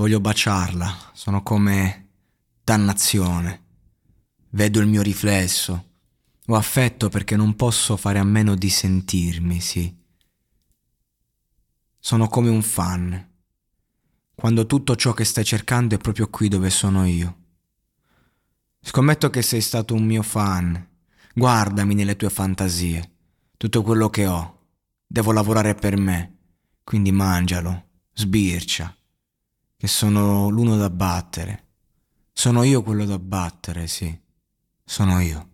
voglio baciarla. Sono come dannazione. Vedo il mio riflesso Ho affetto perché non posso fare a meno di sentirmi, sì. Sono come un fan, quando tutto ciò che stai cercando è proprio qui dove sono io. Scommetto che sei stato un mio fan. Guardami nelle tue fantasie. Tutto quello che ho. Devo lavorare per me. Quindi mangialo, sbircia. Che sono l'uno da battere. Sono io quello da battere, sì. Sono io.